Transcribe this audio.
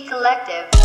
Collective.